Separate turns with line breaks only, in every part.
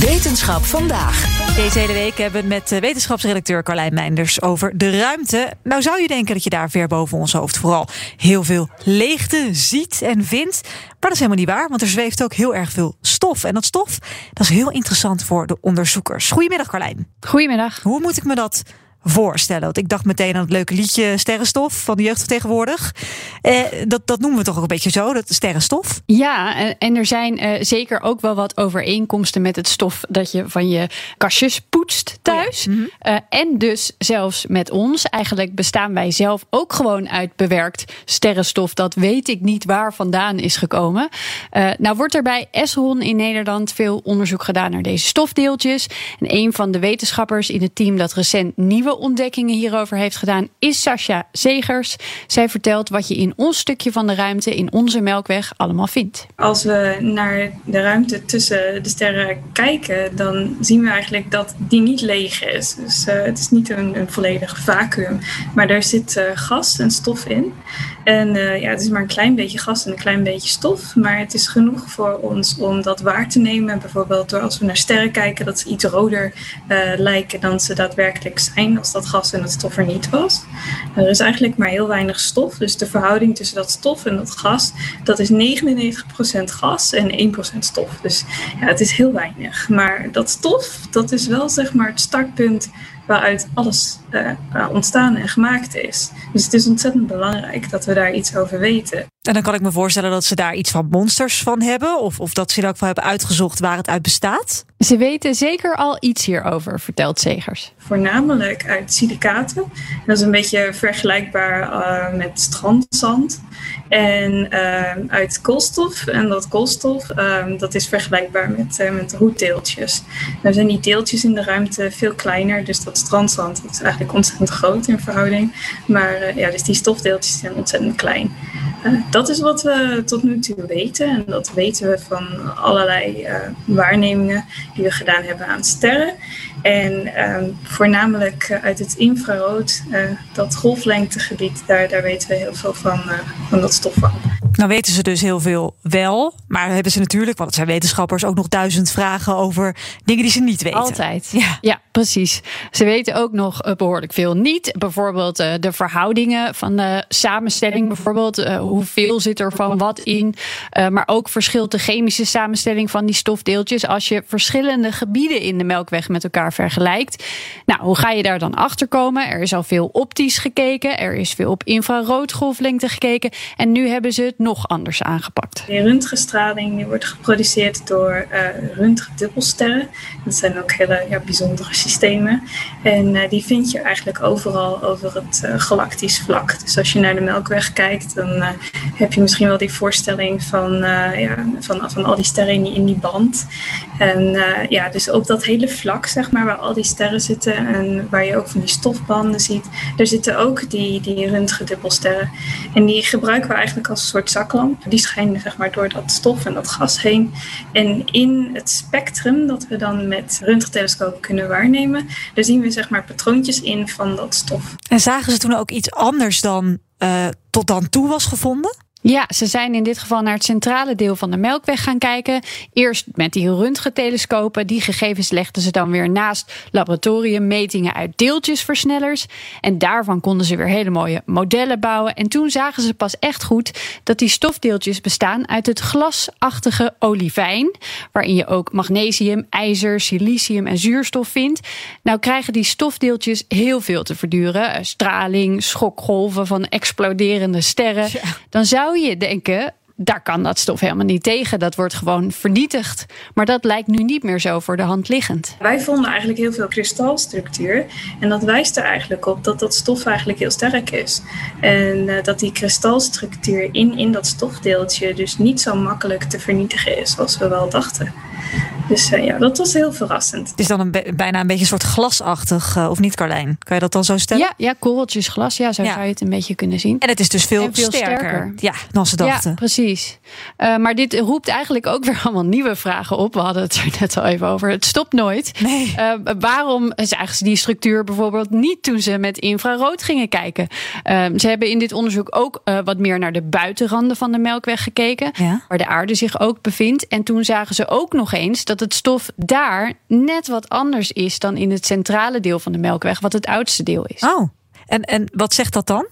Wetenschap vandaag.
Deze hele week hebben we het met wetenschapsredacteur Carlijn Meinders over de ruimte. Nou zou je denken dat je daar ver boven ons hoofd vooral heel veel leegte ziet en vindt. Maar dat is helemaal niet waar, want er zweeft ook heel erg veel stof. En dat stof dat is heel interessant voor de onderzoekers. Goedemiddag Carlijn.
Goedemiddag.
Hoe moet ik me dat voorstellen. Want ik dacht meteen aan het leuke liedje Sterrenstof van de jeugd van tegenwoordig. Eh, dat, dat noemen we toch ook een beetje zo, dat sterrenstof?
Ja, en, en er zijn uh, zeker ook wel wat overeenkomsten met het stof dat je van je kastjes poetst thuis.
Oh ja. mm
-hmm. uh, en dus zelfs met ons. Eigenlijk bestaan wij zelf ook gewoon uit bewerkt sterrenstof. Dat weet ik niet waar vandaan is gekomen. Uh, nou wordt er bij Esron in Nederland veel onderzoek gedaan naar deze stofdeeltjes. En een van de wetenschappers in het team dat recent nieuwe ontdekkingen hierover heeft gedaan, is Sascha Zegers. Zij vertelt wat je in ons stukje van de ruimte, in onze melkweg, allemaal vindt.
Als we naar de ruimte tussen de sterren kijken, dan zien we eigenlijk dat die niet leeg is. Dus uh, het is niet een, een volledig vacuüm, maar daar zit uh, gas en stof in. En uh, ja, het is maar een klein beetje gas en een klein beetje stof, maar het is genoeg voor ons om dat waar te nemen. Bijvoorbeeld door als we naar sterren kijken, dat ze iets roder lijken dan ze daadwerkelijk zijn als dat gas en dat stof er niet was. Er is eigenlijk maar heel weinig stof. Dus de verhouding tussen dat stof en dat gas, dat is 99% gas en 1% stof. Dus ja, het is heel weinig. Maar dat stof, dat is wel zeg maar het startpunt waaruit alles uh, ontstaan en gemaakt is. Dus het is ontzettend belangrijk dat we daar iets over weten.
En dan kan ik me voorstellen dat ze daar iets van monsters van hebben, of, of dat ze er ook van hebben uitgezocht waar het uit bestaat.
Ze weten zeker al iets hierover, vertelt Zegers.
Voornamelijk uit silicaten. Dat is een beetje vergelijkbaar uh, met strandzand. En uh, uit koolstof. En dat koolstof, uh, dat is vergelijkbaar met, uh, met roetdeeltjes. Dan zijn die deeltjes in de ruimte veel kleiner. Dus dat strandzand dat is eigenlijk ontzettend groot in verhouding. Maar ja, dus die stofdeeltjes zijn ontzettend klein. Dat is wat we tot nu toe weten. En dat weten we van allerlei waarnemingen die we gedaan hebben aan sterren. En um, voornamelijk uit het infrarood, uh, dat golflengtegebied, daar, daar weten we heel veel van, van dat stof van.
Nou weten ze dus heel veel wel, maar hebben ze natuurlijk, want het zijn wetenschappers, ook nog duizend vragen over dingen die ze niet weten.
Altijd. Ja, ja precies. Ze weten ook nog uh, behoorlijk veel niet. Bijvoorbeeld de verhoudingen van de samenstelling, bijvoorbeeld hoeveel zit er van wat in. maar ook verschilt de chemische samenstelling van die stofdeeltjes als je verschillende gebieden in de melkweg met elkaar vergelijkt. Nou, hoe ga je daar dan achter komen? Er is al veel optisch gekeken, er is veel op infraroodgolflengte gekeken en nu hebben ze het nog anders aangepakt.
Die röntgenstraling wordt geproduceerd door uh, röntgendubbelsterren. Dat zijn ook hele ja, bijzondere systemen en uh, die vind je eigenlijk overal over het uh, galactisch vlak. Dus als je naar de Melkweg kijkt, dan heb je misschien wel die voorstelling van, ja, van, van al die sterren in die, in die band. En ja, dus op dat hele vlak, zeg maar, waar al die sterren zitten en waar je ook van die stofbanden ziet, daar zitten ook die, die röntgendubbelsterren. En die gebruiken we eigenlijk als soort zaklamp. Die schijnen zeg maar door dat stof en dat gas heen. En in het spectrum dat we dan met röntgentelescopen kunnen waarnemen, daar zien we zeg maar patroontjes in van dat stof.
En zagen ze toen ook iets anders dan uh, tot dan toe was gevonden?
Ja, ze zijn in dit geval naar het centrale deel van de Melkweg gaan kijken. Eerst met die röntgentelescopen. Die gegevens legden ze dan weer naast laboratoriummetingen uit deeltjesversnellers. En daarvan konden ze weer hele mooie modellen bouwen. En toen zagen ze pas echt goed dat die stofdeeltjes bestaan uit het glasachtige olivijn. Waarin je ook magnesium, ijzer, silicium en zuurstof vindt. Nou krijgen die stofdeeltjes heel veel te verduren. Straling, schokgolven van exploderende sterren. Dan zou zou je denken, daar kan dat stof helemaal niet tegen. Dat wordt gewoon vernietigd. Maar dat lijkt nu niet meer zo voor de hand liggend.
Wij vonden eigenlijk heel veel kristalstructuur. En dat wijst er eigenlijk op dat dat stof eigenlijk heel sterk is. En uh, dat die kristalstructuur in, in dat stofdeeltje dus niet zo makkelijk te vernietigen is als we wel dachten. Dus uh, ja, dat was heel verrassend.
Het is dan een bijna een beetje een soort glasachtig, uh, of niet Carlijn? Kan je dat dan zo stellen?
Ja, ja korreltjes glas. Ja, zo ja. zou je het een beetje kunnen zien.
En het is dus veel,
veel
sterker.
sterker.
Ja, dan ze dachten.
Ja, precies. Uh, maar dit roept eigenlijk ook weer allemaal nieuwe vragen op. We hadden het er net al even over. Het stopt nooit.
Nee.
waarom zagen ze die structuur bijvoorbeeld niet toen ze met infrarood gingen kijken? ze hebben in dit onderzoek ook wat meer naar de buitenranden van de melkweg gekeken.
Ja.
Waar de aarde zich ook bevindt. En toen zagen ze ook nog eens dat het stof daar net wat anders is dan in het centrale deel van de Melkweg, wat het oudste deel is.
Oh. En, en wat zegt dat dan?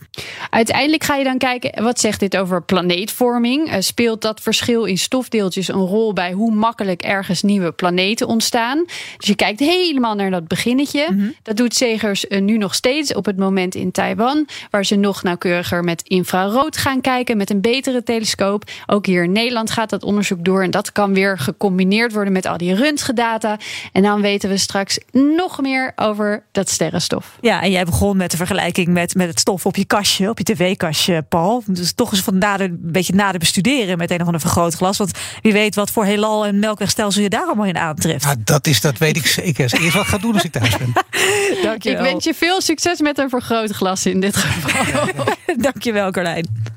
Uiteindelijk ga je dan kijken, wat zegt dit over planeetvorming? Uh, speelt dat verschil in stofdeeltjes een rol bij hoe makkelijk ergens nieuwe planeten ontstaan? Dus je kijkt helemaal naar dat beginnetje.
Mhm.
Mm -hmm. Dat doet Segers uh, nu nog steeds op het moment in Taiwan, waar ze nog nauwkeuriger met infrarood gaan kijken, met een betere telescoop. Ook hier in Nederland gaat dat onderzoek door en dat kan weer gecombineerd worden met al die röntgendata. En dan weten we straks nog meer over dat sterrenstof.
Ja, en jij begon met de vergelijking met, met het stof op je kastje, op je tv-kastje, Paul. Dus toch eens van nader, een beetje nader bestuderen met een of ander vergrootglas. Want wie weet wat voor heelal en melkwegstelsel je daar allemaal in aantreft.
Nou, dat, is, dat weet ik zeker. Eerst wat ga doen als ik thuis ben.
Dankjewel.
Ik wens je veel succes met een vergrootglas in dit geval.
Dankjewel, Carlijn.